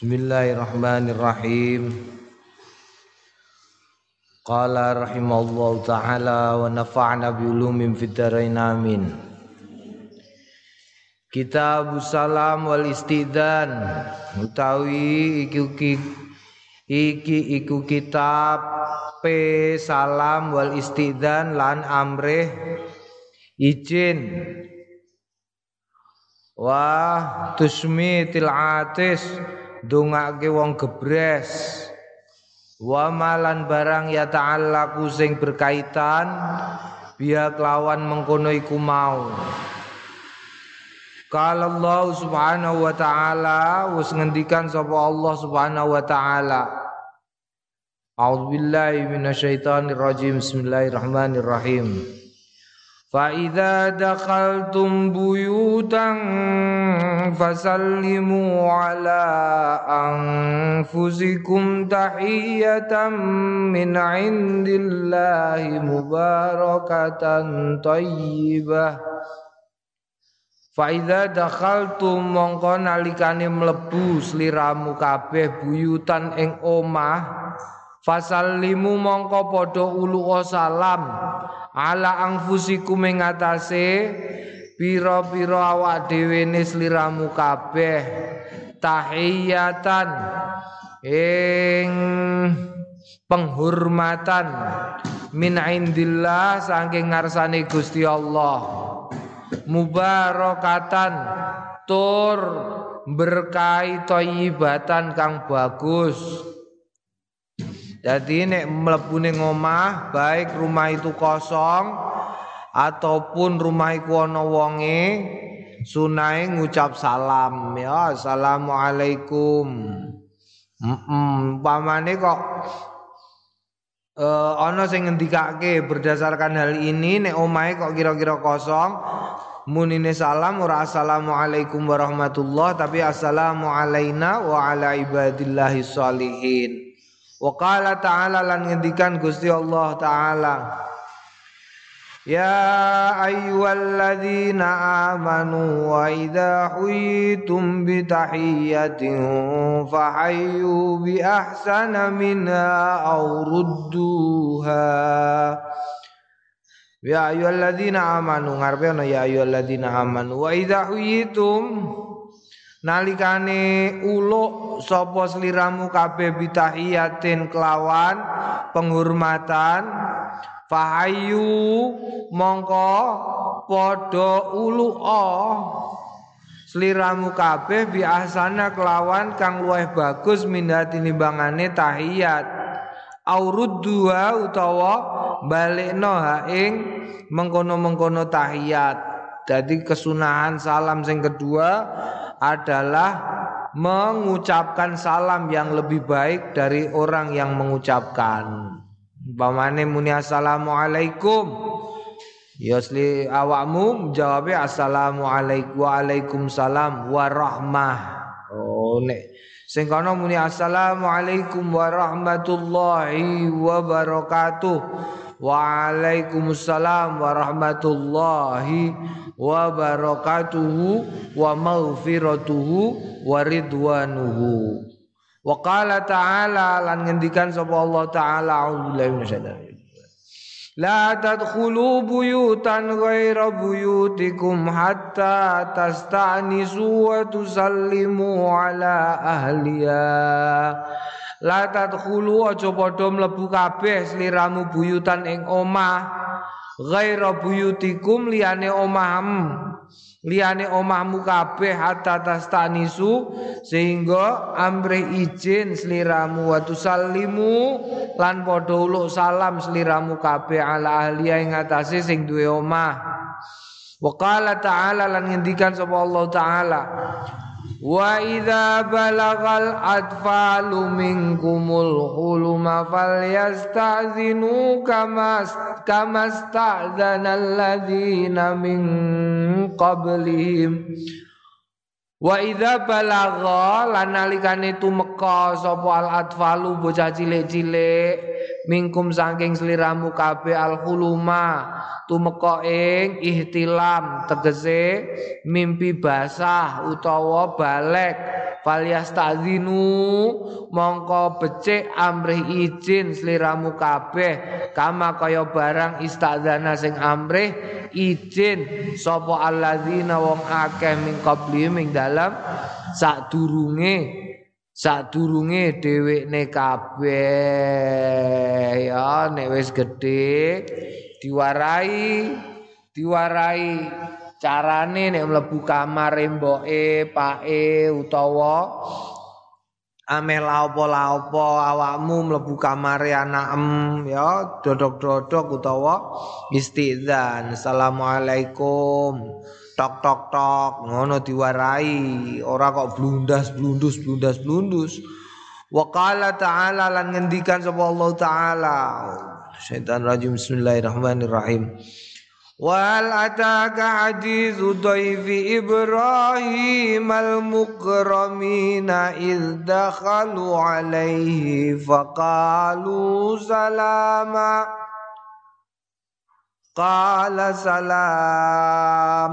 Bismillahirrahmanirrahim. Qala rahimallahu taala wa nafa'na bi ulumin fid dharain amin. Kitab salam wal istidan utawi iki iki iku kitab pe salam wal istidan lan amrih izin Wah tusmi tilatis dongake wong gebres. Wa malan barang ya ta'allaku sing berkaitan biya kelawan mengkono iku mau. Kalau Allah subhanahu wa ta'ala Wus ngendikan sapa Allah subhanahu wa ta'ala. A'udzu billahi minasyaitonir rajim Bismillahirrahmanirrahim فإذا دخلتم بيوتا فسلموا على أنفسكم تحية من عند الله مباركة طيبة Faida dakhaltum mongko nalikane mlebu sliramu kabeh buyutan ing omah fasallimu mongko padha ulu salam ala angfusikum ing atase pira-pira awak dhewe sliramu kabeh tahiyatan ing penghormatan min indillah saking ngarsane Gusti Allah. Mubarakatan tur berkahi thayyibatan kang bagus jadi nek mlebu ning omah baik rumah itu kosong ataupun rumah iku ana wonge sunahe ngucap salam ya assalamualaikum. Heeh, pamane kok uh, ana sing ngendikake berdasarkan hal ini nek omahe kok kira-kira kosong munine salam ora assalamualaikum warahmatullah tapi assalamu alaina wa ala ibadillahi sholihin. Wa qala ta'ala lan ngendikan Gusti Allah taala Ya ayyuhalladzina amanu wa idza huyitum bi tahiyyatin fahayyu bi ahsana minha aw rudduha Ya ayyuhalladzina amanu ngarepe ya ayyuhalladzina amanu wa idza huyitum nalikane uluk sapa sliramu kabeh bitahiyatin kelawan penghormatan. Fahayu mongko padha ulu'a sliramu kabeh bi ahsana kelawan kang luwih bagus mindat tinimbangane tahiyat. Aurudduha utawa balikno ha ing mengkono-mengkono tahiyat. Jadi kesunahan salam sing kedua adalah mengucapkan salam yang lebih baik dari orang yang mengucapkan. Bamane muni assalamualaikum. Yosli ya awakmu jawabnya assalamualaikum waalaikumsalam warahmah. Oh nek sing kono muni assalamualaikum warahmatullahi wabarakatuh. Waalaikumsalam warahmatullahi wabarakatuhu wa maghfiratuhu wa ridwanuhu. Wa qala ta'ala lan ngendikan sapa Allah taala a'udzubillahi minasyaitonir La tadkhulu buyutan ghaira buyutikum hatta tasta'nisu wa tusallimu ala ahliya La tadkhulu aja padha mlebu kabeh sliramu buyutan ing omah. Ghaira buyutikum liyane omahmu liyane omahmu kabeh hatta tastanisu sehingga amre izin sliramu. Wa tusallimu lan padha uluk salam sliramu kabeh ala ahli ing atase sing duwe omah. Wa qala ta'ala lan ngendikan sapa Allah taala وإذا بلغ الأطفال منكم الحلم فليستأذنوا كما كما استأذن الذين من قبلهم Wa idza balagha lan nalikane tumeka sapa al atfalu bocah cilik-cilik mingkum saking sliramu kabeh al huluma tumeka ing ihtilam tegese mimpi basah utawa balek falyastadzinu mongko becik amrih izin sliramu kabeh. Kama kaya barang istadzana sing amrih izin sapa alladzina wong akeh min qabli ming dalam sadurunge sadurunge dhewekne kabeh. Ya nek wis gedhe diwarai diwarai carane nek mlebu kamar mboke pake utawa ameh laopo-laopo awakmu mlebu kamare anakem ya dodok-dodok utawa istidzan. Assalamualaikum. Tok tok tok. Ngono diwarai. Ora kok blundas blundus blundas blundus. Wa qala ta'ala lan ngendikan sapa Allah taala. Syaitan rajim bismillahirrahmanirrahim Wal ataka hadithu dhaifi Ibrahim al-mukramina idh dakhalu alaihi faqalu salama Qala salam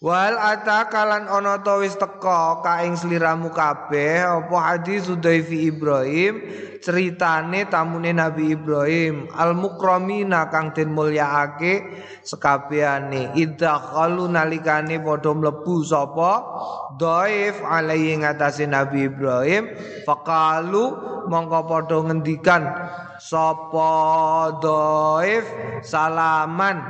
Wal atakalan ono to wis teka ka ing sliramu kabeh apa hadis Sudaifi Ibrahim ceritane tamune Nabi Ibrahim al mukramina kang den mulyaake sekabehane idakhalu nalikane padha mlebu sapa? Dhaif alaihi ngatasé Nabi Ibrahim faqalu mongko padha ngendikan sapa dhaif salaman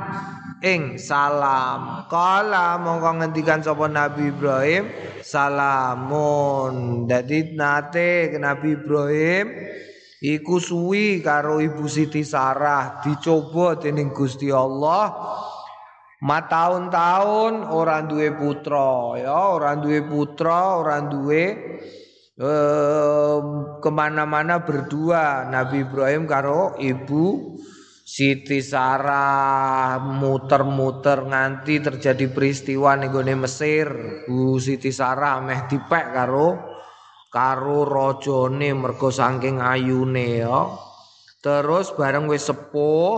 ing salam. Kala mongko ngendikan sapa Nabi Ibrahim? Salamun. Dadi nate Nabi Ibrahim iku suwi karo Ibu Siti Sarah. Dicoba dening Gusti Allah. Ma tahun-tahun ora duwe putra ya. Ora duwe putra ora duwe eh, ke mana-mana berdua. Nabi Ibrahim karo Ibu Siti Sarah muter-muter nganti terjadi peristiwa ning Mesir. Bu Siti Sarah meh dipek karo karo rajane mergo saking ayune ya. Terus bareng wis sepuh,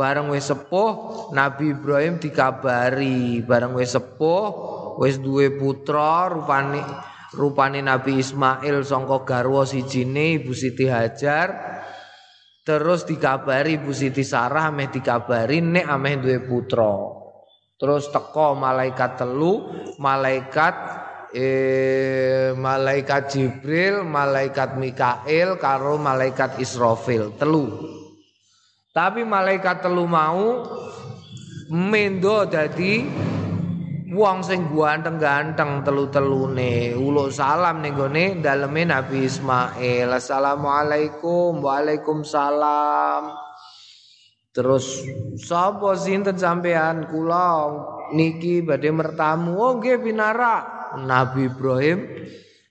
bareng wis sepuh Nabi Ibrahim dikabari, bareng wis sepuh wis duwe putra rupane rupane Nabi Ismail sangka garwa sijine Ibu Siti Hajar Terus dikabari Bu Siti Sarah ameh dikabari nek ameh duwe putra. Terus teko malaikat telu, malaikat eh, malaikat Jibril, malaikat Mikail karo malaikat Israfil telu. Tapi malaikat telu mau mendo dadi wong sing ganteng-ganteng telu-telune. Uluk salam ning gone daleme Nabi Ismail. Assalamualaikum Waalaikumsalam. Terus sapa sinten sampean? Kula niki badhe mertamu. Oh nggih pinara Nabi Ibrahim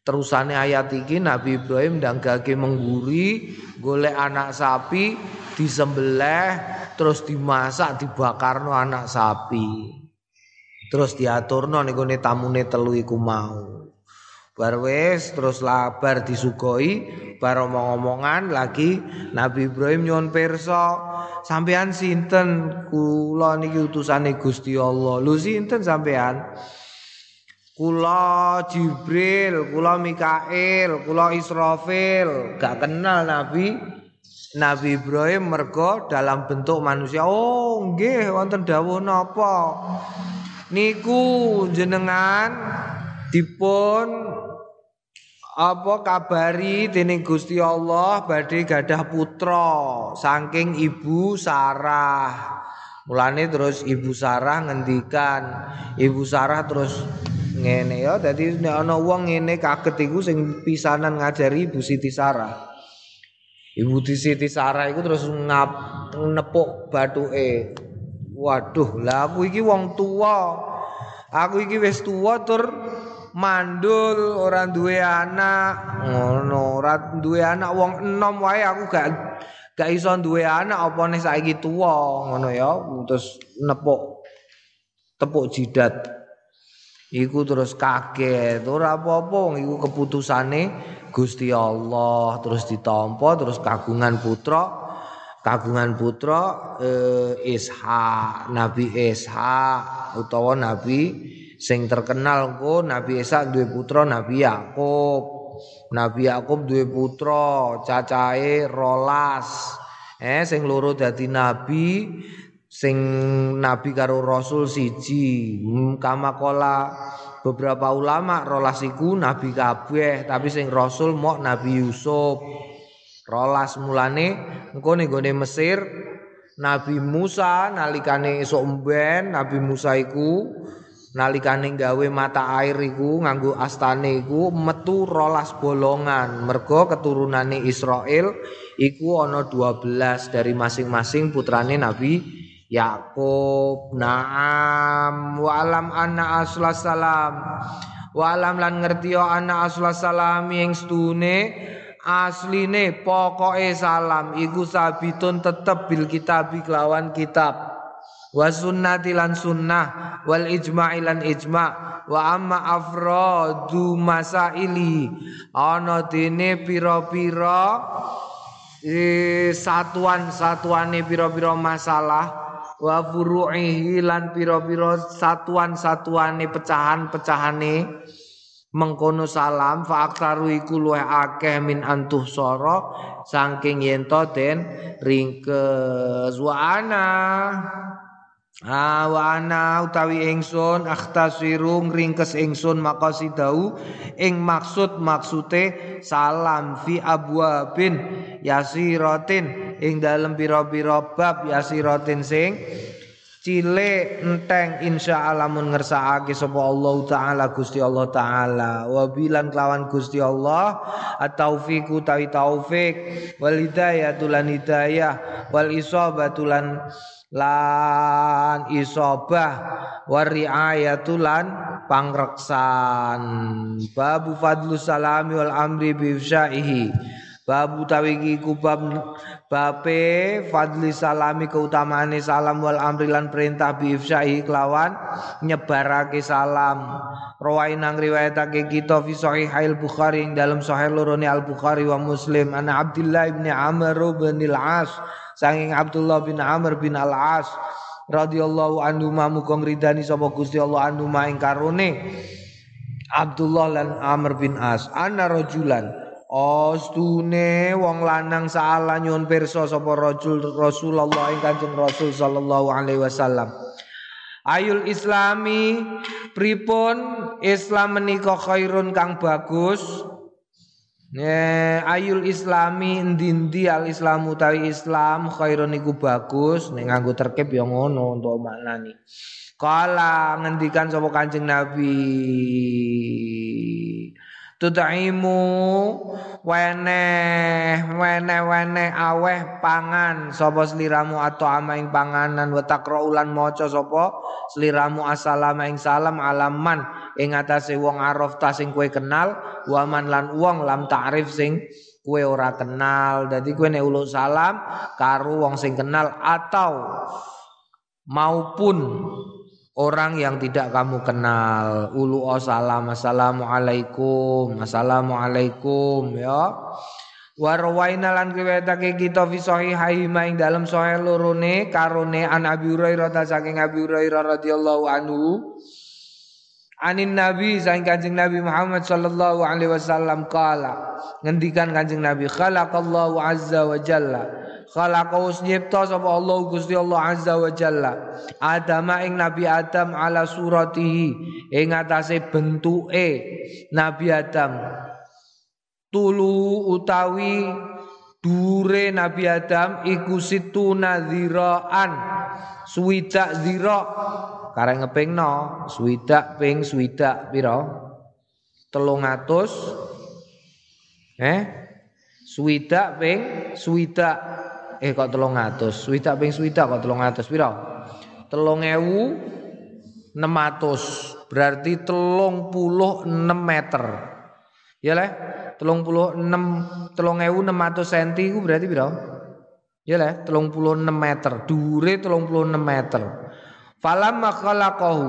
terusane ayat iki Nabi Ibrahim gage mengguri golek anak sapi disembelih terus dimasak dibakarno anak sapi terus diaturno niku tamune telu iku mau. Bar wis terus labar disugoi bar omong-omongan lagi Nabi Ibrahim nyuwun pirsa sampean sinten? Kula niki utusane Gusti Allah. Lho sinten sampean kula Jibril kula Mikail kula Israfil. Gak kenal Nabi. Nabi Ibrahim mergo dalam bentuk manusia. Oh nggih wonten dawuh napa niku jenengan dipun apa kabari dening Gusti Allah badhe gadah putra saking ibu Sarah. Mulane terus ibu Sarah ngendikan ibu Sarah terus ngene ya dadi nek ana wong ngene kaget iku sing pisanan ngajari ibu Siti Sarah. Ibu Siti Sarah iku terus ngap nepuk batuke Waduh, lah aku iki wong tua. Aku iki wis tua tur mandul ora duwe anak. Ngono, ora duwe anak wong enom wae aku gak gak iso duwe anak apa nek saiki tua ngono ya. Terus nepuk tepuk jidat. Iku terus kaget, ora apa-apa iku keputusane Gusti Allah terus ditampa terus kagungan putra kagungan putra eh, Ishak Nabi Ishak utawa Nabi Sing terkenal ku Nabi Isa duwe putra Nabi Yakub. Nabi Yakub duwe putra cacahe rolas. Eh sing loro dadi nabi, sing nabi karo rasul siji. Hmm, kamakola beberapa ulama rolas iku nabi kabeh, tapi sing rasul mok Nabi Yusuf. Rolas mulane engko ning Mesir Nabi Musa nalikane esuk mben Nabi Musa iku nalikane gawe mata air iku nganggo astane iku metu rolas bolongan. Mergo keturunane Israel iku ana 12 dari masing-masing putrane Nabi Yakub. Naam wa alam anna aslas salam. Wa alam lan ngerti anna aslas salam ing stune asline pokoke salam. Iku sabitun tetep bil kitabi kelawan kitab. Wa sunnati lan sunnah wal ijma'i lan ijma' wa amma afradu masaili. Ana dene pira-pira e, satuan-satuane pira-pira masalah. Wa furu'ihi lan pira-pira satuan-satuane pecahan-pecahane mengkono salam fa aktaru iku luwih akeh min antuh soro saking yen to den ringkes. Wa ana. Ah wa ana utawi ingsun akhtasiru ringkes ingsun maqasidau ing maksud maksude salam fi abwabin yasiratin. Ing dalem pira-pira bab yasiratin sing cilik enteng insyaallah mun ngersakake sapa Allah taala Gusti Allah taala. Wa bilan kelawan Gusti Allah at-taufiqu tawi taufik wal hidayah tulan hidayah wal isabatu lan lan isobah wariayatu lan pangreksan. Babu fadlu salami wal amri bi Babu tawiki kubab bape fadli salami keutamaane salam wal amri lan perintah bi ifsyai kelawan nyebarake salam. Rawain nang riwayatake kita fi sahihail Bukhari ing dalam sahih lorone Al Bukhari wa Muslim ana Abdullah bin Amr bin Al-As sanging Abdullah bin Amr bin Al-As radhiyallahu anhu muga ngridani sapa Gusti Allah anhu ing karone Abdullah lan Amr bin As ana rajulan Ostune wong lanang saala nyuwun pirsa sapa rajul Rasulullah ing Kanjeng Rasul sallallahu alaihi wasallam. Ayul Islami pripun Islam menika khairun kang bagus. Ayul Islami endi al Islam utawi Islam khairun iku bagus nek nganggo terkep ya ngono untuk maknani. Kala ngendikan sapa Kanjeng Nabi tutaimu weneh weneh weneh aweh pangan. Sapa sliramu atau ama ing panganan? Wa taqraulan maca sapa sliramu assalamu ing salam alaman. Ing atase wong araf ta sing kenal waman lan wong lam ta'rif sing kowe ora kenal. Dadi kowe nek salam karo wong sing kenal atau maupun orang yang tidak kamu kenal. Ulu salam assalamualaikum assalamualaikum ya. Warwaina lan riwayatake kita fi sahihai ing dalam sahih lorone karone an Abi Hurairah saking Abi Hurairah radhiyallahu anhu. Anin Nabi saking Kanjeng Nabi Muhammad sallallahu alaihi wasallam kala ngendikan Kanjeng Nabi khalaqallahu azza wa jalla khalaqaus nyipta sapa Allah Gusti Allah azza wa jalla. Adam ing Nabi Adam ala suratihi ing atase bentuke Nabi Adam. Tulu utawi dure Nabi Adam iku situ nadhiraan swidak zira. Kareng ngepingno swidak ping swidak pira? 300 eh? Swidak ping swidak eh kok telung atus? Swidak ping swidak kok telung atus? Piro? Telung ewu enam atus. Berarti telung puluh enam meter. Ya ewu enam atus senti itu berarti piro? Ya puluh enam meter. Dure telung puluh enam meter. Falamma khalaqahu.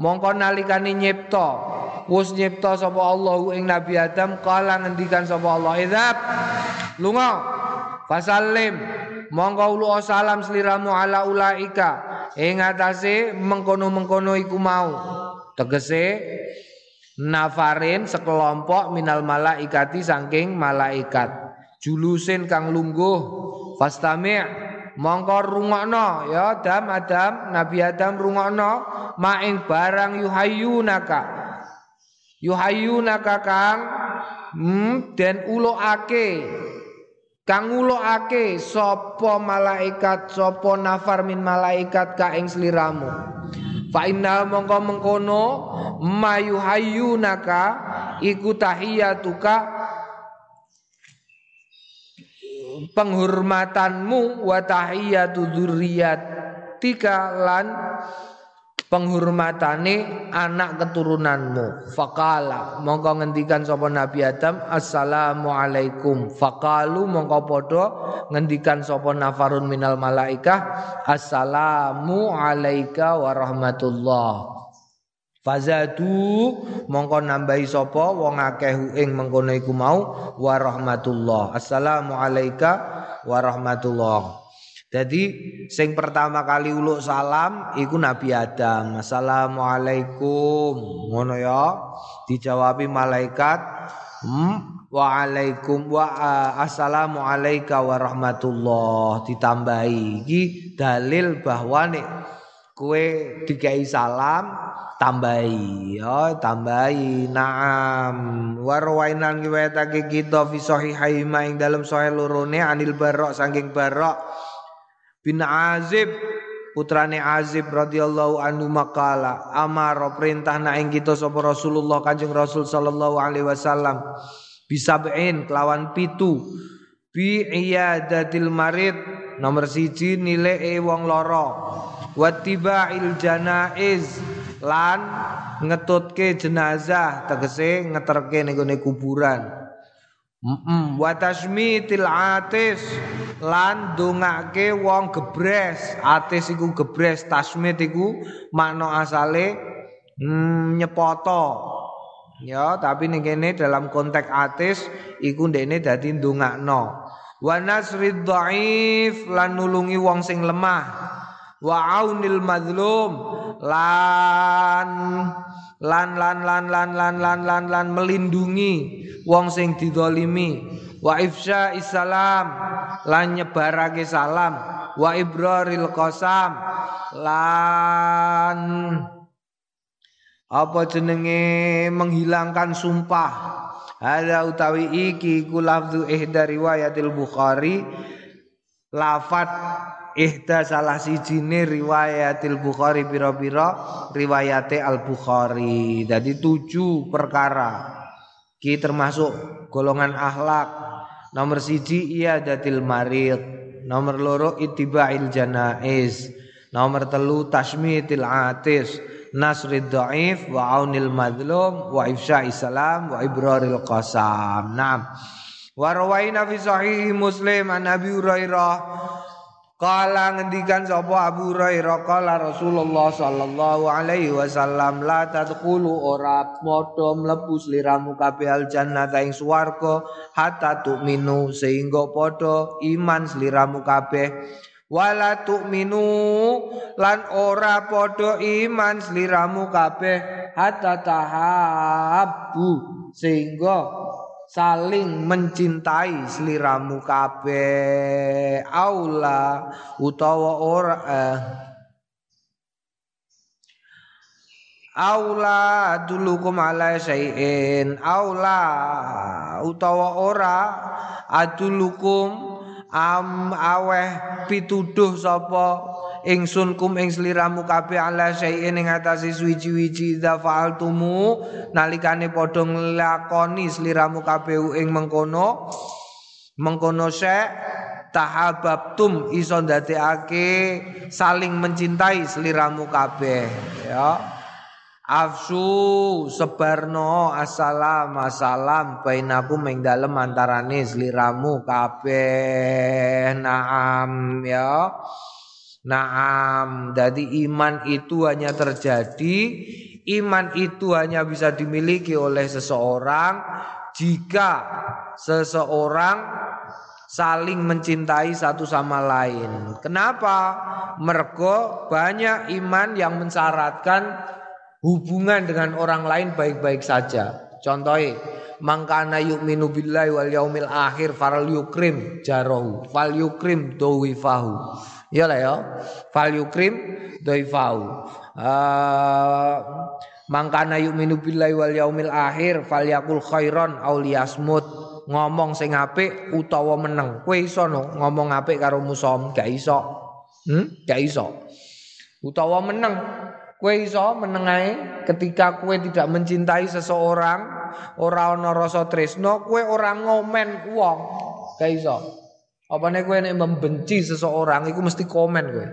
Mongko nalikane nyipta. Wis nyipta sapa Allah ing Nabi Adam kala ngendikan sapa Allah idzab lunga. Fasallim monggo ulu salam sliramu ala ulaika. Ing atase mengkono-mengkono iku mau. Tegese nafarin sekelompok minal malaikati saking malaikat. Julusin kang lungguh. Fastami' mongko rungokno. Ya Adam Adam. Nabi Adam rungokno. Maing barang yuhayyunaka. Yuhayyunaka kang hmm, den ulokake kang ulokake sapa malaikat? Sapa nafar min malaikat ka ing sliramu? Fa inna mongko mengkono mayuhayyunaka iku tahiyatuka penghormatanmu wa tahiyatu dzurriyyatika lan penghormatane anak keturunanmu faqala mongko ngendikan sapa Nabi Adam assalamu alaikum faqalu mongko padha ngendikan sapa nafarun minal malaikah assalamu warahmatullah Fazadu mongko nambahi sapa wong akeh ing mengkono iku mau wa rahmatullah. Assalamu alayka wa rahmatullah. Jadi sing pertama kali uluk salam iku Nabi Adam. Assalamualaikum. Ngono ya. Dijawabi malaikat, hmm, Waalaikum wa assalamu alayka wa rahmatullah ditambahi iki dalil bahwa nek kue dikai salam tambahi ya tambahi naam warwainan riwayatake kita fi sahihai ma ing dalam sahih lorone anil barok saking barok bin azib putrane azib radhiyallahu anhu makala amaro perintah na ing kita sapa Rasulullah Kanjeng Rasul sallallahu alaihi wasallam bisab'in kelawan pitu bi iyadatil marid nomor siji nilai e wong loro wattiba'il janaiz lan ngetutke jenazah tegese ngeterke ning kuburan wa tasmitil atis lan dongake wong gebres. Atis iku gebres tasmit iku makna asale mm, nyepoto. Ya tapi ning kene dalam konteks atis iku ndekne dadi ndongakno. Wa nasrid dhaif lan nulungi wong sing lemah wa aunil mazlum. Lan lan lan lan lan lan lan lan lan melindungi wong sing didolimi wa ifsya issalam lan nyebarake salam. Wa ibraril qasam. Lan apa jenenge menghilangkan sumpah? Ada utawi iki ku lafzu ihda riwayatil bukhari lafat ihda salah sijine riwayatil Bukhari pira-pira riwayate Al Bukhari. Jadi tujuh perkara. Ki termasuk golongan akhlak. Nomor siji iya datil marid. Nomor loro itiba'il janaiz. Nomor telu tasmitil atis. Nasrid dhaif wa aunil madlum wa ifsya'i salam wa ibraril qasam. Naam. Wa rawaina fi sahih Muslim an Nabi Hurairah. Kala ngendikan sapa Abu Hurairah kala Rasulullah sallallahu alaihi wasallam la tadkhulu ora padha mlebu sliramu kabeh al jannata ing swarga hatta tu'minu sehingga padha iman sliramu kabeh. Wala tu'minu lan ora padha iman sliramu kabeh hatta tahabbu sehingga saling mencintai seliramu kabeh. Aula utawa ora eh, aula dulukum ala syai'in. Aula utawa ora adulukum am aweh pituduh sapa ingsun kum ing sliramu kabeh ala syai'in ing atase suwi-wiji idza fa'altumu nalikane padha nglakoni sliramu kabeh ing mengkono. Mengkono syek tahabbtum iso ndadekake saling mencintai sliramu kabeh ya. Afsu sebarno assalam assalam bainakum ing dalem antarane sliramu kabeh naam ya Naam, jadi iman itu hanya terjadi, iman itu hanya bisa dimiliki oleh seseorang jika seseorang saling mencintai satu sama lain. Kenapa? Mergo banyak iman yang mensyaratkan hubungan dengan orang lain baik-baik saja. Contohnya, mangkana yu'minu billahi wal yaumil akhir faral yukrim jarahu fal yukrim dowifahu. Ya lah ya. Fal yukrim dowifahu. Uh, mangkana yu'minu billahi wal yaumil akhir fal yakul khairon aw liyasmut ngomong sing apik utawa meneng. Kowe iso no ngomong apik karo musom, gak iso. Hmm? Gak iso. Utawa meneng Kue iso ketika kue tidak mencintai seseorang, ora ana rasa tresno, kue orang ngomen wong. Gak iso. Apane kue nek membenci seseorang iku mesti komen kue.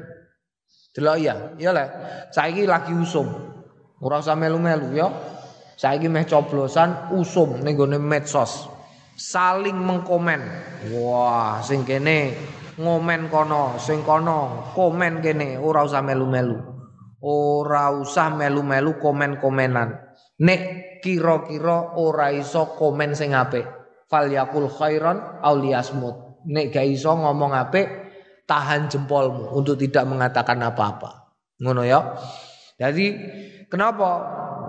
Delok ya, iya lah. Saiki lagi usum. Ora usah melu-melu ya. Saiki meh coblosan usum ning gone medsos. Saling mengkomen. Wah, sing kene ngomen kono, sing kono komen kene, ora usah melu-melu. ora usah melu-melu komen-komenan. Nek kira-kira ora iso komen sing apik, fal yakul khairan liyasmut. Nek gak iso ngomong apik, tahan jempolmu untuk tidak mengatakan apa-apa. Ngono ya. Jadi kenapa?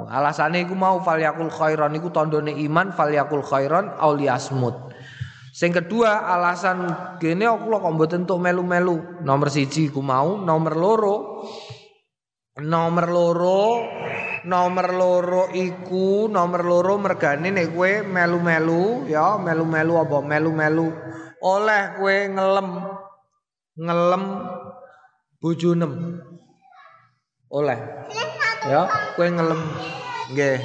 Alasannya iku mau fal yakul khairan iku tandane iman fal yakul khairan aw liyasmut. Sing kedua alasan gene aku kok mboten entuk melu-melu. Nomor siji ku mau, nomor loro Nomor loro nomor loro iku nomor loro mergane nek kowe melu-melu ya melu-melu apa melu-melu oleh kowe ngelem. Ngelem bojonem oleh. Ya kowe ngelem. Nggih.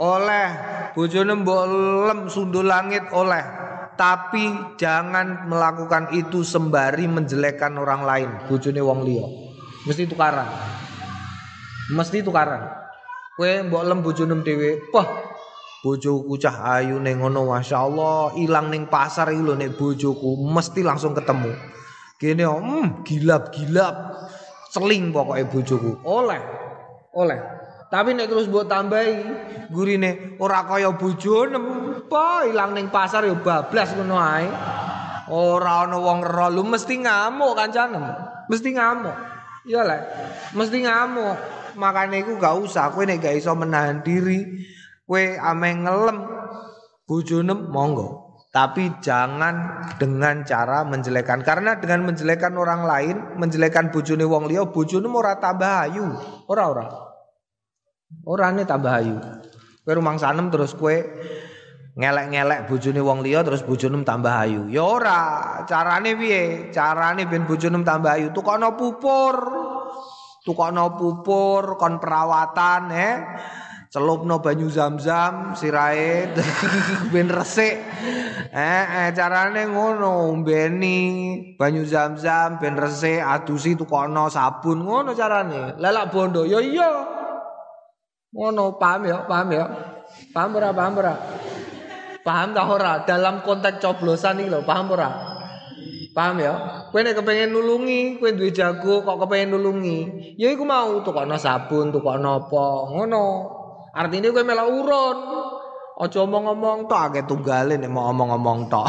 Oleh bojone mbok lem sundul langit oleh. Tapi jangan melakukan itu sembari menjelekkan orang lain. Bojone wong liya. Mesti tukaran. Mesti tukaran. Kowe mbok lem bojone dhewe. Wah bojoku cah ayu ning ngono masyaallah ilang ning pasar iki lho nek bojoku mesti langsung ketemu kene hmm gilap-gilap celing pokoknya bojoku oleh oleh tapi nek terus mbok tambahi gurine ora kaya bojone, apa ilang ning pasar ya bablas ngono ae. Ora ana wong ero lu mesti ngamuk kancane. Mesti ngamuk. Iya lah. Mesti ngamuk. Makane iku gak usah kowe nek gak iso menahan diri, kowe ame ngelem bojone monggo. Tapi jangan dengan cara menjelekan Karena dengan menjelekan orang lain Menjelekan bojone wong liya Bojone ora tambah ayu Ora-ora Orane tambah ayu. Kowe rumang sanem terus kowe ngelek-ngelek bojone wong liya terus bojone tambah ayu. Ya ora, carane piye? Carane ben bojone tambah ayu tukokno pupur. Tukokno pupur kon perawatan eh. Celupno banyu zam-zam sirahe ben resik. Eh, eh carane ngono, mbeni banyu zam-zam ben resik, adusi tukokno sabun ngono carane. Lelak bondo, ya iya. Ngono, paham ya? Paham ya? Paham ora? Paham ora? Paham tak ora? Dalam konteks coblosan iki lho, paham ora? Paham ya? Kowe nek kepengin nulungi, kowe duwe jago kok kepengin nulungi, ya iku mau tukokno sabun, tukokno apa, ngono. Artinya kowe melok urun. Aja omong-omong tok akeh tunggale nek mau omong-omong tok.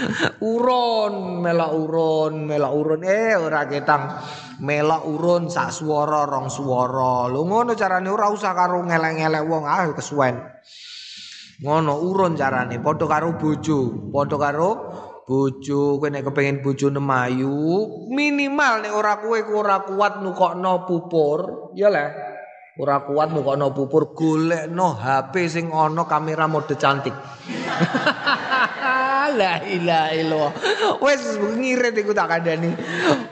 urun, melok urun, melok urun eh ora ketang melok urun sak swara rong swara. Lho ngono carane ora usah karo ngelek-ngelek wong ah kesuwen. Ngono urun carane padha karo bojo, padha karo bojo kowe nek kepengin bojone mayu minimal nek ora kowe ora kuat nukokno pupur ya lah Ora kuat nukono pupur golekno HP sing ana kamera mode cantik. La ilaha illallah. Wes ngirit iku tak kandhani.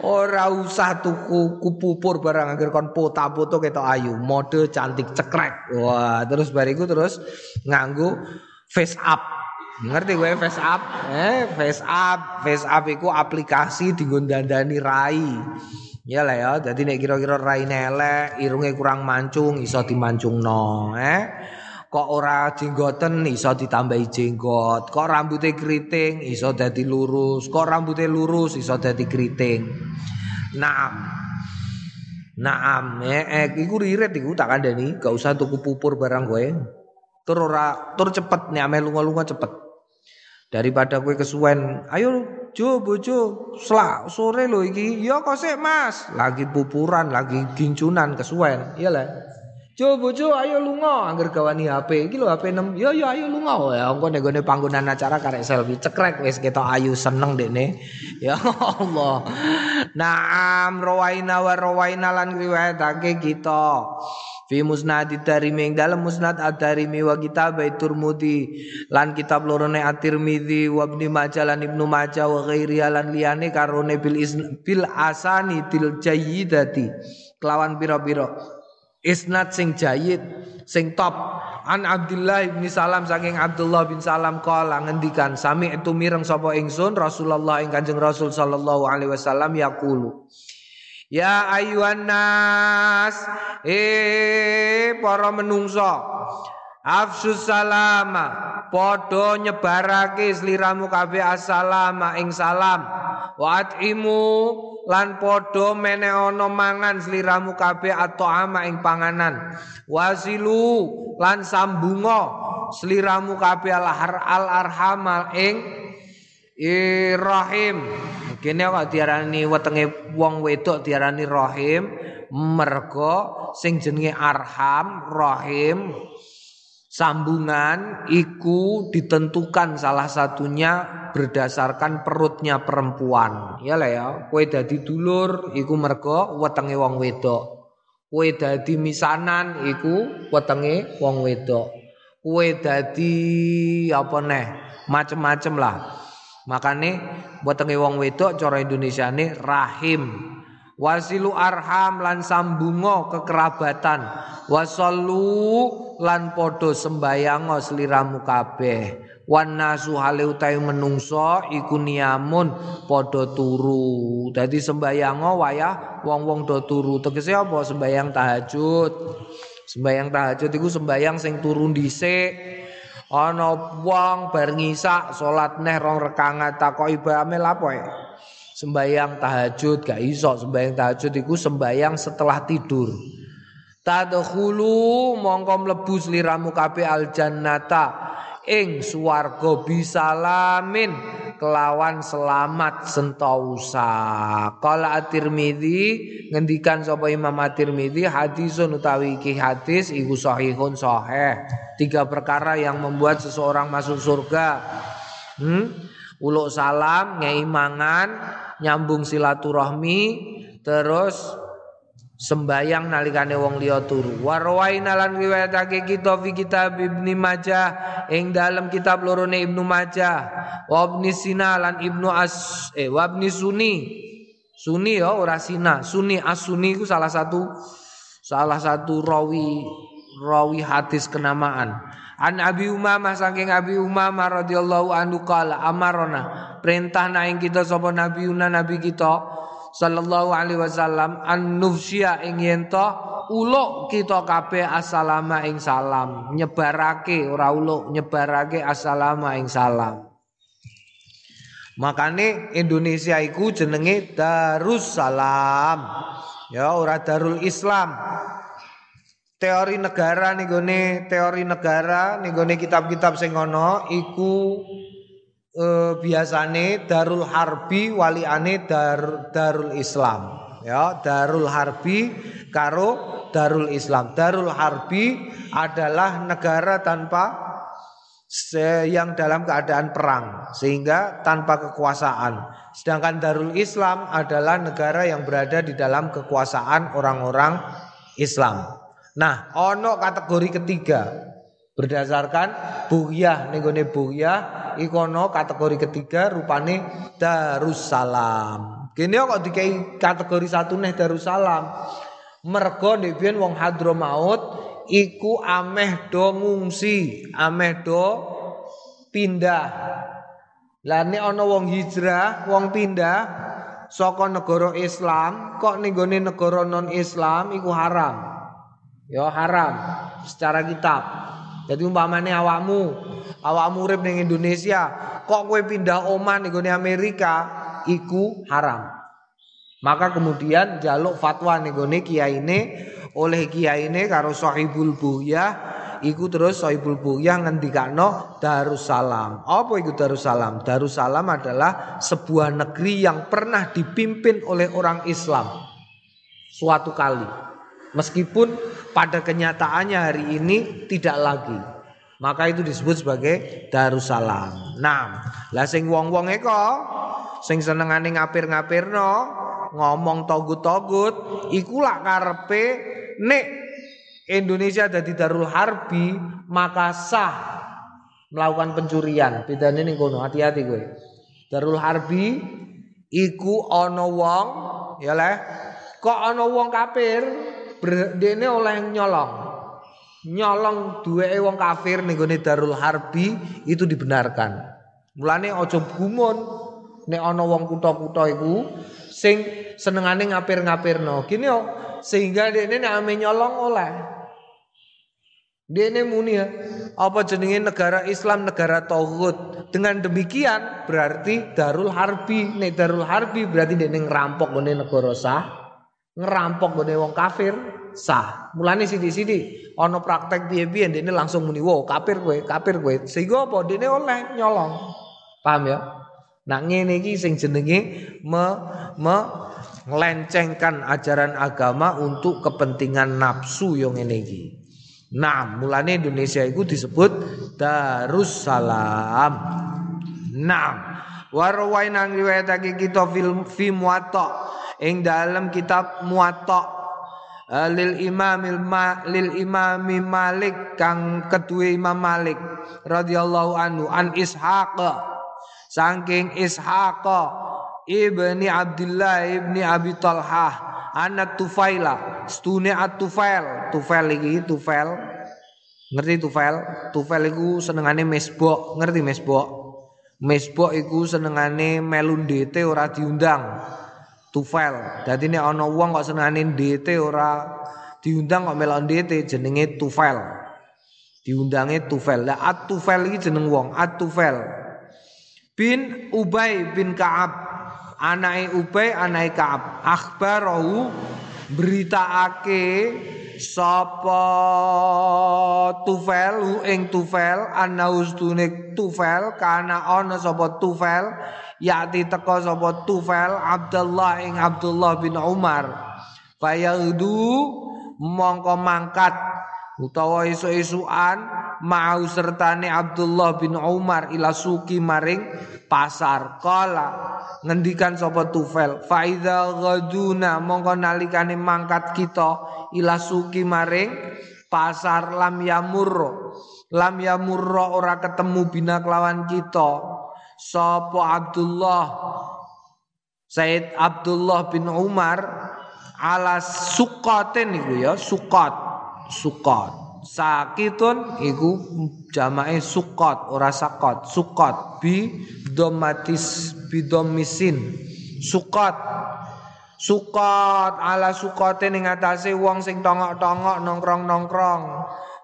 Ora usah tuku pupur barang agar kon foto-foto ketok ayu, mode cantik cekrek. Wah, terus bariku terus nganggo face up. Ngerti gue face up? Eh, face up, face up iku aplikasi dienggo dandani rai. Ya lah ya, jadi nek kira-kira rai elek, irunge kurang mancung iso dimancungno, eh. Kok ora jenggoten iso ditambahi jenggot, kok rambutnya keriting iso dadi lurus, kok rambutnya lurus iso dadi keriting. Naam. Naam, eh, eh iku riret iku tak kandhani, gak usah tuku pupur barang kowe. Tur ora tur cepet nek ame lunga-lunga cepet. Daripada kowe kesuwen, ayo Jo bojo, selak sore lho iki. Ya kok sik Mas, lagi pupuran, lagi gincunan kesuwen. Iya lah. Jo bojo ayo lunga angger gawani HP. Iki lho HP 6. Ya ya ayo lunga. Ya engko nek gone panggonan acara karek selfie cekrek wis ketok ayu seneng dekne. Ya Allah. Naam rawaina wa rawaina lan riwayatake kita. Fi musnad ing dalam musnad Ad-Darimi wa kitab Turmudi lan kitab lorone At-Tirmidzi wa Ibnu Majah lan Ibnu Majah wa ghairi lan liyane karone bil bil asani til jayyidati kelawan pira-pira isnad sing jayyid sing top. An Abdullah bin Salam saking Abdullah bin Salam kala ngendikan sami itu mireng sapa ingsun? Rasulullah ing Kanjeng Rasul sallallahu alaihi wasallam yaqulu Ya ayuhan nas eh para menungso Afsus salama podo nyebarake sliramu kabeh assalama ing salam wa atimu lan podo mene ana mangan sliramu kabeh atau ama ing panganan. Wasilu lan sambunga sliramu kabeh al arhamal ing Irahim. Kene kok diarani wetenge wong wedok diarani rahim mergo sing jenenge arham, rahim sambungan iku ditentukan salah satunya berdasarkan perutnya perempuan. Ya lah ya, kowe dadi dulur iku mergo wetenge wong wedok. Kowe dadi misanan iku wetenge wong wedok. Kowe dadi apa neh? Macem-macem lah. Makane wetenge wong wedok cara Indonesiane rahim. Wasilu arham lan sambungo kekerabatan. Wasallu lan podo sembayango seliramu kabeh. Wan nasu hale utawi menungso iku niamun padha turu. Dadi sembayango wayah wong-wong do turu. Tegese apa sembayang tahajud. Sembayang tahajud iku sembayang sing turu dhisik ana wong bar ngisak salat neh rong rekangan takoki bame lapo sembayang tahajud gak iso sembayang tahajud iku sembayang setelah tidur tadkhulu mongko mlebu sliramu kabeh aljannata ing swarga bisalamin kelawan selamat sentausa. Kala At-Tirmidzi ngendikan sapa Imam At-Tirmidzi hadisun utawi iki hadis iku sahihun sahih. Tiga perkara yang membuat seseorang masuk surga. Hmm? Uluk salam, ngeimangan, nyambung silaturahmi, terus sembayang nalikane wong liya turu. Warwaina lan riwayatake kita fi kitab Ibnu Majah ing dalam kitab lorone Ibnu Majah. Wa Ibnu Sina lan Ibnu As eh wa Ibnu Sunni Sunni ya ora Sina Sunni As-Sunni itu salah satu salah satu rawi rawi hadis kenamaan An Abi Umamah saking Abi Umamah radhiyallahu anhu qala amarona perintah naing kita sapa nabi nabi kita sallallahu alaihi wasallam an nufsya ing yento uluk kita kabeh assalama ing salam. Nyebarake ora uluk nyebarake assalama ing salam. Makane Indonesia iku jenenge Darussalam. Ya ora Darul Islam teori negara nih teori negara nih kitab-kitab sing ana iku eh, biasane Darul Harbi waliane dar, Darul Islam. Ya Darul Harbi karo Darul Islam. Darul Harbi adalah negara tanpa yang dalam keadaan perang sehingga tanpa kekuasaan. Sedangkan Darul Islam adalah negara yang berada di dalam kekuasaan orang-orang Islam nah ono kategori ketiga. Berdasarkan buyah nenggone buyah ikono kategori ketiga rupane Darussalam. Kene kok dikai kategori satu nih Darussalam. Mergo ndek wong Hadramaut iku ameh do ngungsi ameh do pindah. Nek ana wong hijrah wong pindah saka negara Islam kok ning negara non Islam iku haram ya haram secara kitab jadi umpamane awakmu, awakmu urip ning Indonesia, kok kowe pindah Oman ning Amerika, iku haram. Maka kemudian jaluk fatwa ning kiai ini oleh kiai ini karo sahibul buya iku terus Soibul Buyah ngendikano Darussalam. Apa iku Darussalam? Darussalam adalah sebuah negeri yang pernah dipimpin oleh orang Islam suatu kali. Meskipun pada kenyataannya hari ini tidak lagi. Maka itu disebut sebagai Darussalam. Nah, lah sing wong-wong eko sing senengane ngapir-ngapirno, ngomong togut-togut, iku lak karepe nek Indonesia ada di Darul Harbi, maka sah melakukan pencurian. Bedane ning kono, hati-hati gue. Darul Harbi iku ana wong ya leh kok ana wong kafir dene oleh nyolong nyolong duweke wong kafir ning gone Darul Harbi itu dibenarkan. Mulane aja gumun nek ana wong kutha-kutha iku sing senengane ngapir-ngapirno. Gini yo sehingga dekne nek ame nyolong oleh. Dene muni ya, apa jenenge negara Islam negara tauhid. Dengan demikian berarti Darul Harbi, nek Darul Harbi berarti dene ngerampok ngene negara sah, ngerampok ngene wong kafir sah. Mulane sithik-sithik ana praktek piye-piye dene langsung muni, "Wo, kafir kowe, kafir kowe." Sehingga apa dene oleh nyolong. Paham ya? Nah ngene iki sing jenenge me, me ngelencengkan ajaran agama untuk kepentingan nafsu yang ngene iki. Nah, mulane Indonesia itu disebut Darussalam. Nah, warwain nang riwayatake kita film fi muwatta ing dalam kitab muwatta. Uh, lil imamil ma, lil imami Malik kang kedua Imam Malik radhiyallahu anhu an Ishaq saking Ishaq ibni Abdullah ibni Abi Talhah anak Tufaila stune at-Tufail Tufail. Iki Tufail. Ngerti Tufail? Tufail iku senengane mesbok. Ngerti mesbok? Mesbok iku senengane melundete ora diundang Tufel. Dadi nek ana wong kok senengane DT ora diundang kok melok DT jenenge Tufel. Diundange Tufel. Lah At-Tufel iki jeneng wong, At-Tufel. Bin Ubay bin Ka'ab. Anake Ubay, anake Ka'ab. Akhbarahu beritaake sapa Tufel ing Tufel anaustune Tufel kana ana sapa Tufel yakti teko sapa Tufel Abdullah ing Abdullah bin Umar. Fayaudu mongko mangkat utawa isu-isuan mau sertane Abdullah bin Umar ila suki maring pasar. Kala ngendikan sapa Tufel faida ghaduna mongko nalikane mangkat kita ila suki maring pasar lam yamurro lam yamurro ora ketemu bina kelawan kita. Sopo Abdullah? Said Abdullah bin Umar ala sukaten iku ya sukat sukat sakitun iku jamae sukat ora sakot. Sukat bi domatis bi domisin. Sukat sukat ala sukaten ing atase wong sing tongok-tongok nongkrong-nongkrong.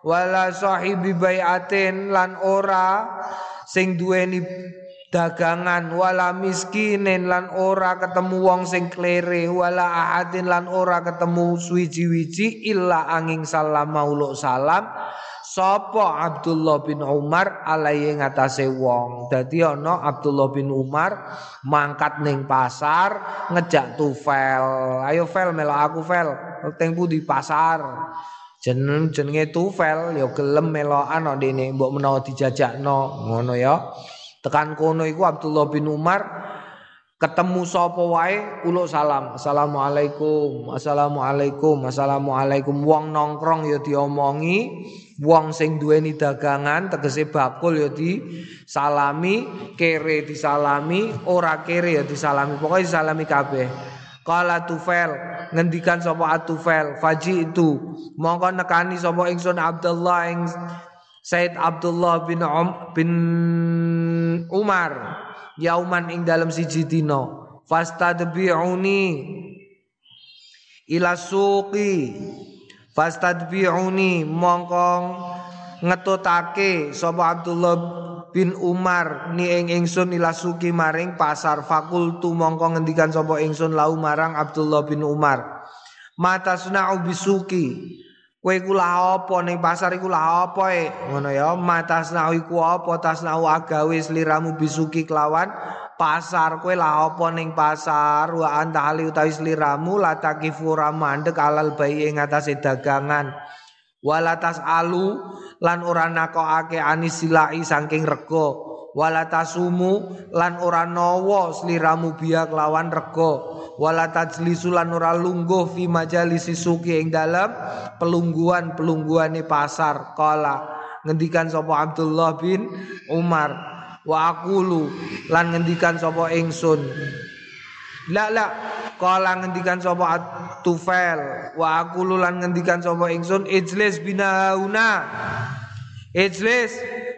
Wala sahibi bayatin lan ora sing duweni dagangan wala miskinin lan ora ketemu wong sing klere wala ahadin lan ora ketemu suwiji-wiji illa angin salam mauluk salam. Sapa Abdullah bin Umar alaihi ngatasé wong? Dadi ana Abdullah bin Umar mangkat ning pasar ngejak tufel. Ayo fel melok aku fel. Teng di pasar? Jeneng jenenge tufel ya gelem melokan dene mbok menawa dijajakno ngono ya Tekan kono iku Abdullah bin Umar ketemu sapa wae uluk salam. Assalamualaikum. Assalamualaikum. Assalamualaikum. Wong nongkrong ya diomongi, wong sing duweni dagangan tegese bakul ya disalami, kere disalami, ora kere ya disalami. Pokoknya disalami kabeh. Kala tufel ngendikan sapa atufel faji itu mongko nekani sapa ingsun Abdullah ing Said Abdullah bin um, bin Umar yauman ing dalam siji dina. Fastadbi'uni ila suqi. Fastadbi'uni mongkong ngetutake sapa Abdullah bin Umar ni ing ingsun ila suki maring pasar. Fakultu mongko ngendikan sapa ingsun lau marang Abdullah bin Umar. Mata sunau bisuki Kowe iku lah apa? Ning pasar iku lah apa e? Ngono ya, matasnau iku apa? Tasnau agawe sliramu bisuki kelawan pasar. Kowe lah apa ning pasar? Wa anta hali utawi sliramu latakifu mandek alal bayi ing atase dagangan. Walatas alu lan ora nakokake anisilai saking rego walatasumu lan ora nawa sliramu biak lawan rego wala tajlisu lan ora lungguh fi majalisi suki ing dalam pelungguan-pelungguane pasar. Kala ngendikan sapa Abdullah bin Umar. Wa aqulu lan ngendikan sapa ingsun la la. Kala ngendikan sapa Tufail wa aqulu lan ngendikan sapa ingsun ijlis binauna ijlis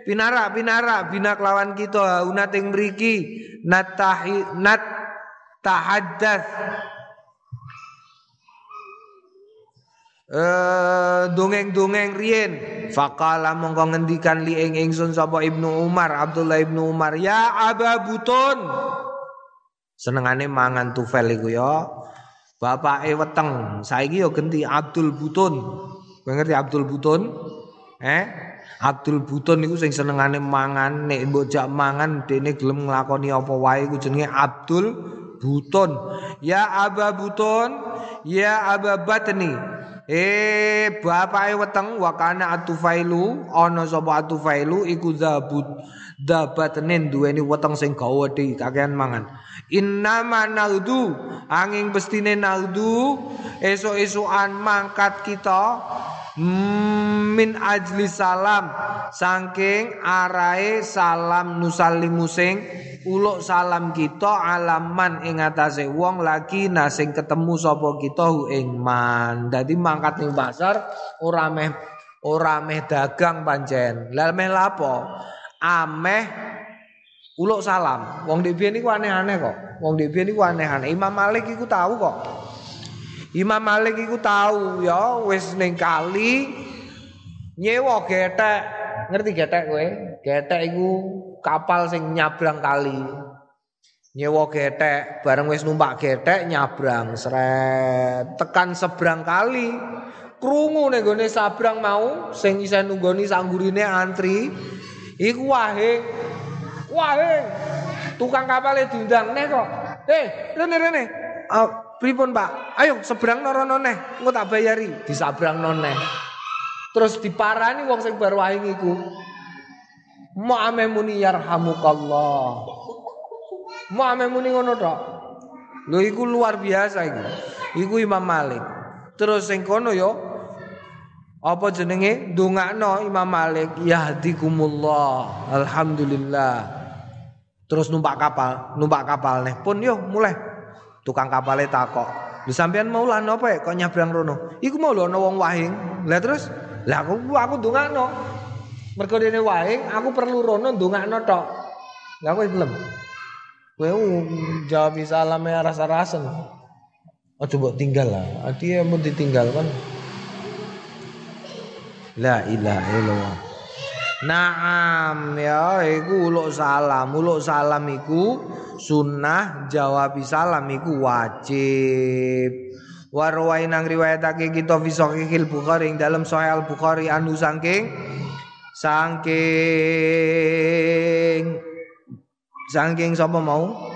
pinara pinara bina kelawan kita. Una ting mriki. Natahi nat tahaddath. Eh dongeng-dongeng rien faqala mongko ngendikan li ing ingsun sapa Ibnu Umar Abdullah Ibnu Umar ya Aba Butun. Senengane mangan tufel iku ya. Bapake weteng. Saiki yo genti Abdul Butun. Kowe ngerti Abdul Butun? Eh Abdul Butun niku sing senengane mangan nek mbok jak mangan dene gelem nglakoni apa wae iku jenenge Abdul Butun. Ya Aba Butun, ya Aba Batni. Eh bapake weteng wakana atufailu ana sapa atufailu iku zabut dabatnen duweni weteng sing gawedhe kakean mangan. Innama naldu angin bestine naldu esuk-esukan mangkat kita min ajli salam. Saking arae salam nusallimu sing uluk salam kita alaman ing atase wong lagi nasing ketemu sapa kita hu ing man. Dadi mangkat ning pasar ora meh ora meh dagang pancen. Lha meh lapo ameh uluk salam. Wong dhewe niku aneh-aneh kok? Wong dhewe niku aneh-aneh? Imam Malik iku tahu kok Imam Malik iku tahu ya wis ning kali nyewa getek. Ngerti getek kowe? Getek iku kapal sing nyabrang kali. Nyewa getek, bareng wis numpak getek nyabrang seret tekan seberang kali. Krungu ning gone sabrang mau sing isih nunggoni sanggurine antri iku wahe wahe tukang kapale diundang nek kok. Eh, rene rene. Pripun Pak? Ayo seberang norono neh, engko tak bayari. Disabrang noneh. Terus diparani wong sing baru wahing iku. Mau ame muni yarhamukallah. Mau ame muni ngono tok. Lho iku luar biasa iku. Iku Imam Malik. Terus sing kono yo apa jenenge ndongakno Imam Malik yahdikumullah. Alhamdulillah. Terus numpak kapal, numpak kapal neh pun yo mulai Tukang kapalnya takok. Lu sampean mau lah nopo ya kok nyabrang rono? Iku mau lho ana wong wahing. Lah terus, lah aku aku ndongakno. Mergo dene wahing, aku perlu rono ndongakno tok. Lah kowe belum. Kowe jawab salame rasa-rasen. Oh coba tinggal lah. Dia mau ditinggal kan. La ilaha illallah. Naam ya iku uluk salam, uluk salam iku sunnah jawab salam iku wajib. Warwai nang riwayatake kita fi sahihil Bukhari dalam sahih Al Bukhari anu saking saking saking sapa mau?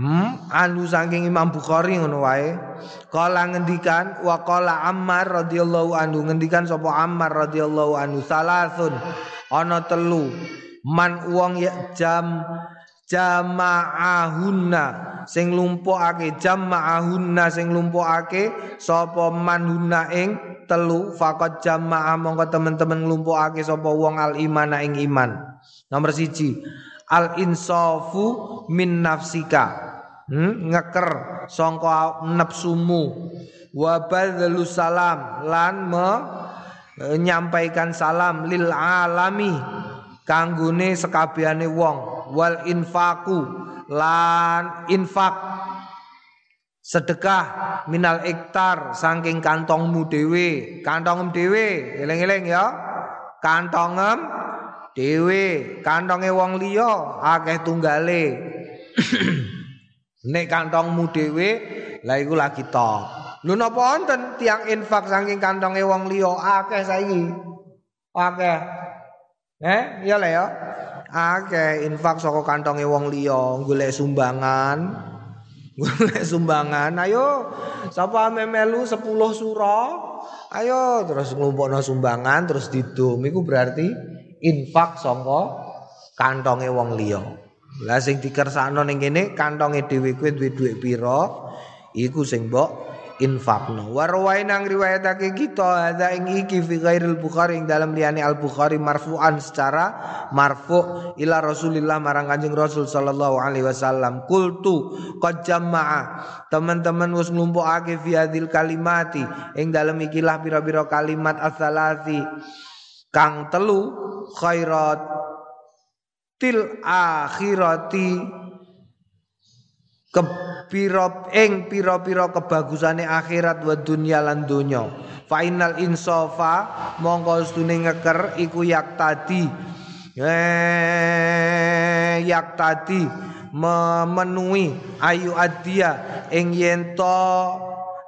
Hmm, anu saking Imam Bukhari ngono wae. Kala ngendikan wa qala Ammar radhiyallahu anhu. Ngendikan sapa Ammar radhiyallahu anhu? Salasun. Ana telu. Man wong ya jam jamaahunna. Sing lumpukake jamaahunna. Sing lumpukake sapa manhunna ing telu. Faqat jamaah mongko temen-temen nglumpukake sapa wong al imana ing iman. Nomor siji. Al insafu min nafsika hmm, ngeker sangka nafsumu wa badlu salam lan menyampaikan salam lil alami kanggone sekabehane wong. Wal infaku lan infak. Sedekah minal iktar saking kantongmu dhewe. Kantongem dhewe eling-eling ya. Kantongem dhewe. Kantonge wong liya akeh tunggale Nek kantongmu dhewe, lah iku lagi tok. Lho napa wonten tiang infak saking kantonge wong liya akeh saiki. Akeh. Eh, iya le ya. Akeh infak saka kantonge wong liya, golek sumbangan. Golek sumbangan. Ayo sapa memelu 10 sura? Ayo terus ngumpulno sumbangan terus didum iku berarti infak saka kantonge wong liya. Lah sing dikersakno ning kene kantonge dhewe kuwi duwe dhuwit pira? Iku sing mbok infakno. Warwai nang riwayatake kita ada ing iki fi ghairil bukhari ing dalam liyane al bukhari marfu'an secara marfu ila rasulillah marang kanjeng rasul sallallahu alaihi wasallam. Kultu qad jama'a teman-teman wis nglumpukake fi kalimati ing dalam ikilah pira-pira kalimat asalasi kang telu khairat til akhirati ke pira ing pira-pira kebagusane akhirat wa dunya lan donya. Fa innal insafa mongko stune ngeker iku yak tadi. Eh yak tadi memenuhi ayu adia ing yen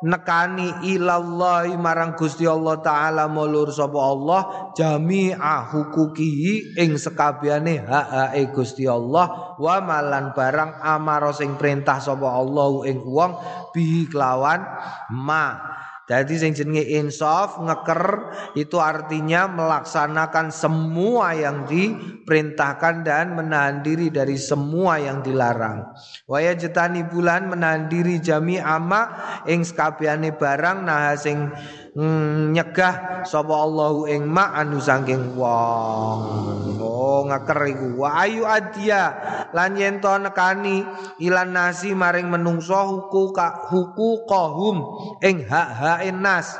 nekani ilallahi marang Gusti Allah taala mulur sapa Allah jami'a hukukihi ing sekabehane hak-hake Gusti Allah wa malan barang amaro sing perintah sapa Allah ing wong bihi kelawan ma jadi sing jenenge insaf ngeker itu artinya melaksanakan semua yang diperintahkan dan menahan diri dari semua yang dilarang. Waya jetani bulan menahan diri jami ama ing sekabehane barang nah sing nyegah sapa Allahu ing ma anu saking wong. Oh ngaker iku. Wa ayu adya lan yen to nekani ilan nasi maring menungso huku ka huku kohum ing hak-hak nas.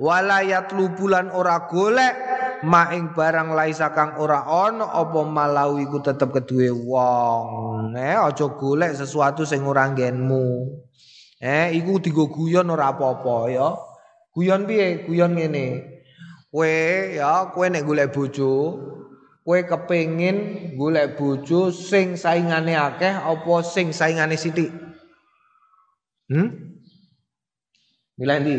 Wala yatlubulan ora golek ma ing barang laisa kang ora ana apa malau iku tetep keduwe wong. Eh aja golek sesuatu sing ora nggenmu. Eh iku digo guyon ora apa-apa ya. Guyon piye? Guyon ngene. Kowe ya kowe nek golek bojo, kowe kepengin golek bojo sing saingane akeh apa sing saingane sithik? Hmm? Milih ndi?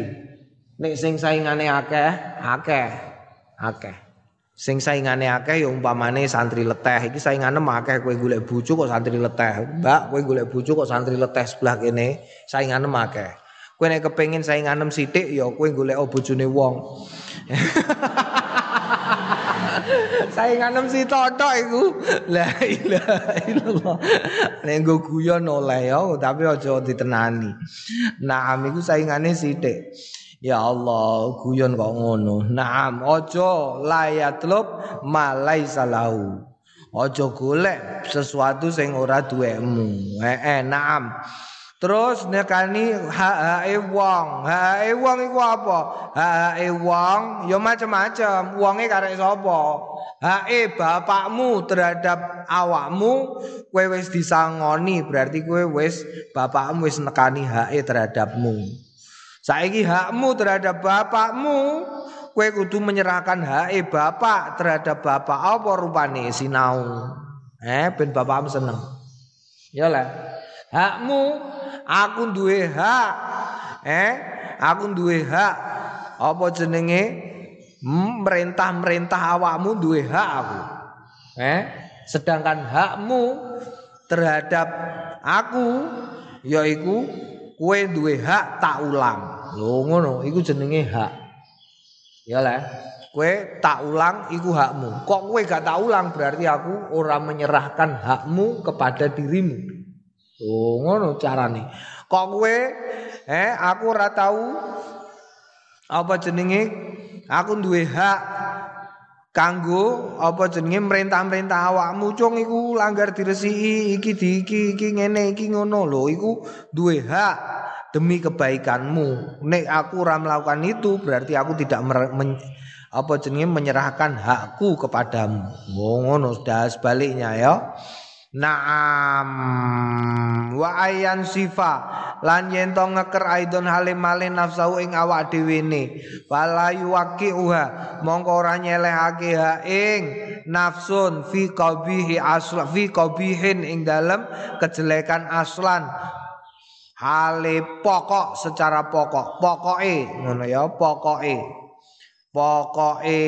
Nek sing saingane akeh, akeh. Akeh. Sing saingane akeh ya umpamane santri leteh. Iki saingane akeh kowe golek bojo kok santri leteh. Mbak, kowe golek bojo kok santri leteh sebelah kene, saingane akeh. Kowe nek kepengin sainganem sithik ya kowe golek bojone wong. sainganem si totok iku. La ilaha illallah. Nek nggo guyon oleh ya, tapi aja ditenani. Naam iku saingane sithik. Ya Allah, guyon kok ngono. Naam, aja layatlub malai salahu. Aja golek sesuatu sing ora duwekmu. Heeh, naam. Terus nekani hak-hake wong. Hak-hake wong iku apa? Hak-hake wong ya macam-macam. Wonge karek sapa? Hake bapakmu terhadap awakmu kowe wis disangoni, berarti kowe wis bapakmu wis nekani hake terhadapmu. Saiki hakmu terhadap bapakmu, kowe kudu menyerahkan hake bapak terhadap bapak apa rupane sinau. Eh ben bapakmu seneng. Ya lah. Hakmu aku duwe hak. Eh, aku duwe hak. Apa jenenge? Merintah-merintah awakmu duwe hak aku. Eh, sedangkan hakmu terhadap aku yaiku kue duwe hak tak ulang. Lho ngono, iku jenenge hak. Ya lah. Kue tak ulang iku hakmu. Kok kue gak tak ulang berarti aku orang menyerahkan hakmu kepada dirimu. Oh ngono carane. Kok kowe? Eh aku ora tahu apa jenenge. Aku duwe hak kanggo apa jenenge merintah-merintah awakmu. Cung iku langgar diresiki iki di iki iki ngene iki ngono. Lho iku duwe hak demi kebaikanmu. Nek aku ora melakukan itu berarti aku tidak men, apa jenenge menyerahkan hakku kepadamu. Oh ngono sudah sebaliknya ya Naam. Wa ayan sifa. Lan yen to ngeker aidon halim male nafsu ing awak dhewe ne. Wala yuwaki uha mongko ora nyelehake ha ing nafsun fi qabihi asla fi qabihin ing dalem kejelekan aslan. Hale pokok secara pokok. Pokoke ngono ya pokoke Pokoke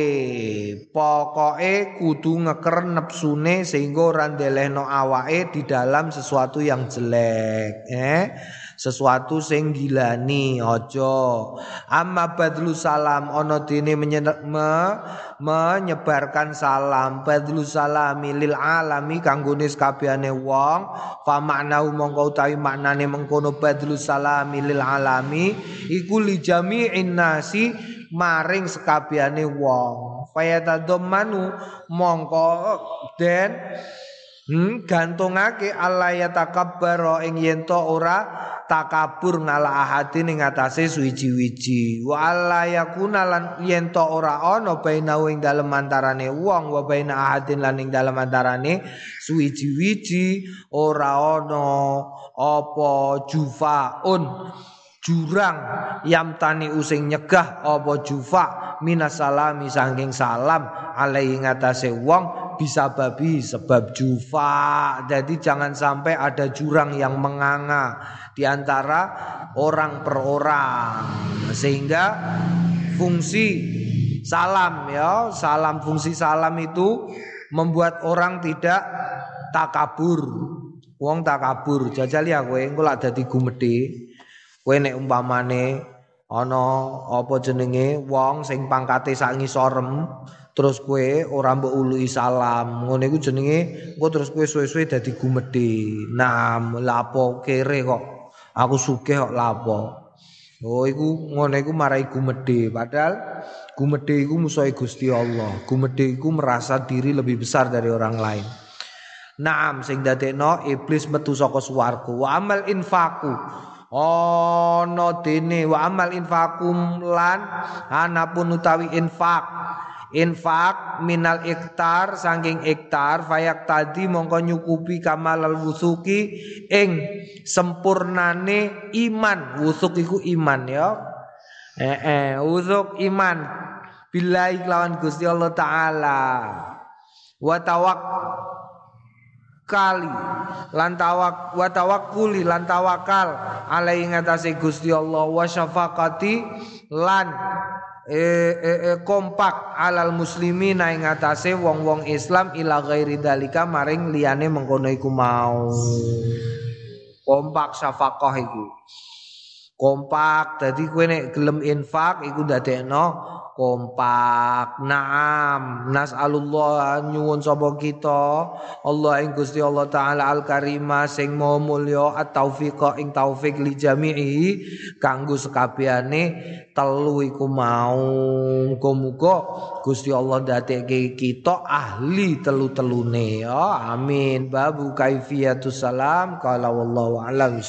pokoke kudu ngeker nepsune sehingga ora ndelehno awake di dalam sesuatu yang jelek eh? Sesuatu sing gilani aja. Amma badlu salam ana dene me, menyebarkan salam. Badlu salami lil alami kanggone sakabehane wong. Fa maknau mongko utawi maknane mengkono badlu salami lil alami. Iku li jami'in nasi maring sekabehane wong. Fayatadammanu mongko den Hmm, gantungake Allah ya takabbaro ing yen ora takabur ngala ahadi ning atase suwiji-wiji. Wa alla yakuna lan yen ora ana baina ing dalem antarane wong wa baina ahadin lan ing dalem antarane suwiji-wiji ora ana apa jufaun jurang yam tani using nyegah apa jufa minasalami sangking salam alaihi ngatasé wong bisa babi sebab jufa. Jadi jangan sampai ada jurang yang menganga di antara orang per orang. Sehingga fungsi salam ya, salam fungsi salam itu membuat orang tidak takabur. Wong takabur. Jajal ya kowe engko lak dadi gumedhe. Kowe nek umpamane ana apa jenenge wong sing pangkate sak ngisorem terus kue ora mbok ului salam. Ngono iku jenenge engko terus kue suwe-suwe dadi gumedhe nah lapo kere kok? Aku sugih kok lapo oh iku ngono iku marai gumedhe padahal gumedhe iku musuh Gusti Allah. Gumedhe iku merasa diri lebih besar dari orang lain. Naam sing dadekno iblis metu saka swarga. Wa amal infaku ana dene wa amal infakum lan anapun utawi infak. Infak minal iktar sangking iktar fayak tadi mongko nyukupi kamalal wusuki ing sempurnane iman. Wusuk iku iman ya. Eh, eh wusuk iman. Billahi lawan Gusti Allah taala. Wa tawak kali lan tawak wa tawakkuli lan tawakal alai ngatasé Gusti Allah wa syafaqati lan e, e, e, kompak alal muslimin ing atase wong-wong Islam ila ghairi dalika maring liyane mengkono iku mau. Kompak safaqah iku. Kompak dadi kowe nek gelem infak iku ndadekno kompak. Naam. Nasalullah nyuwun sapa kita. Allah ing Gusti Allah taala al karima sing maha mulya at taufiq ing taufik li jami'i kanggo sekabehane telu iku mau muga-muga Gusti Allah ndadekke kita ahli telu-telune. Ya amin. Babu kaifiyatus salam. Qala wallahu a'lam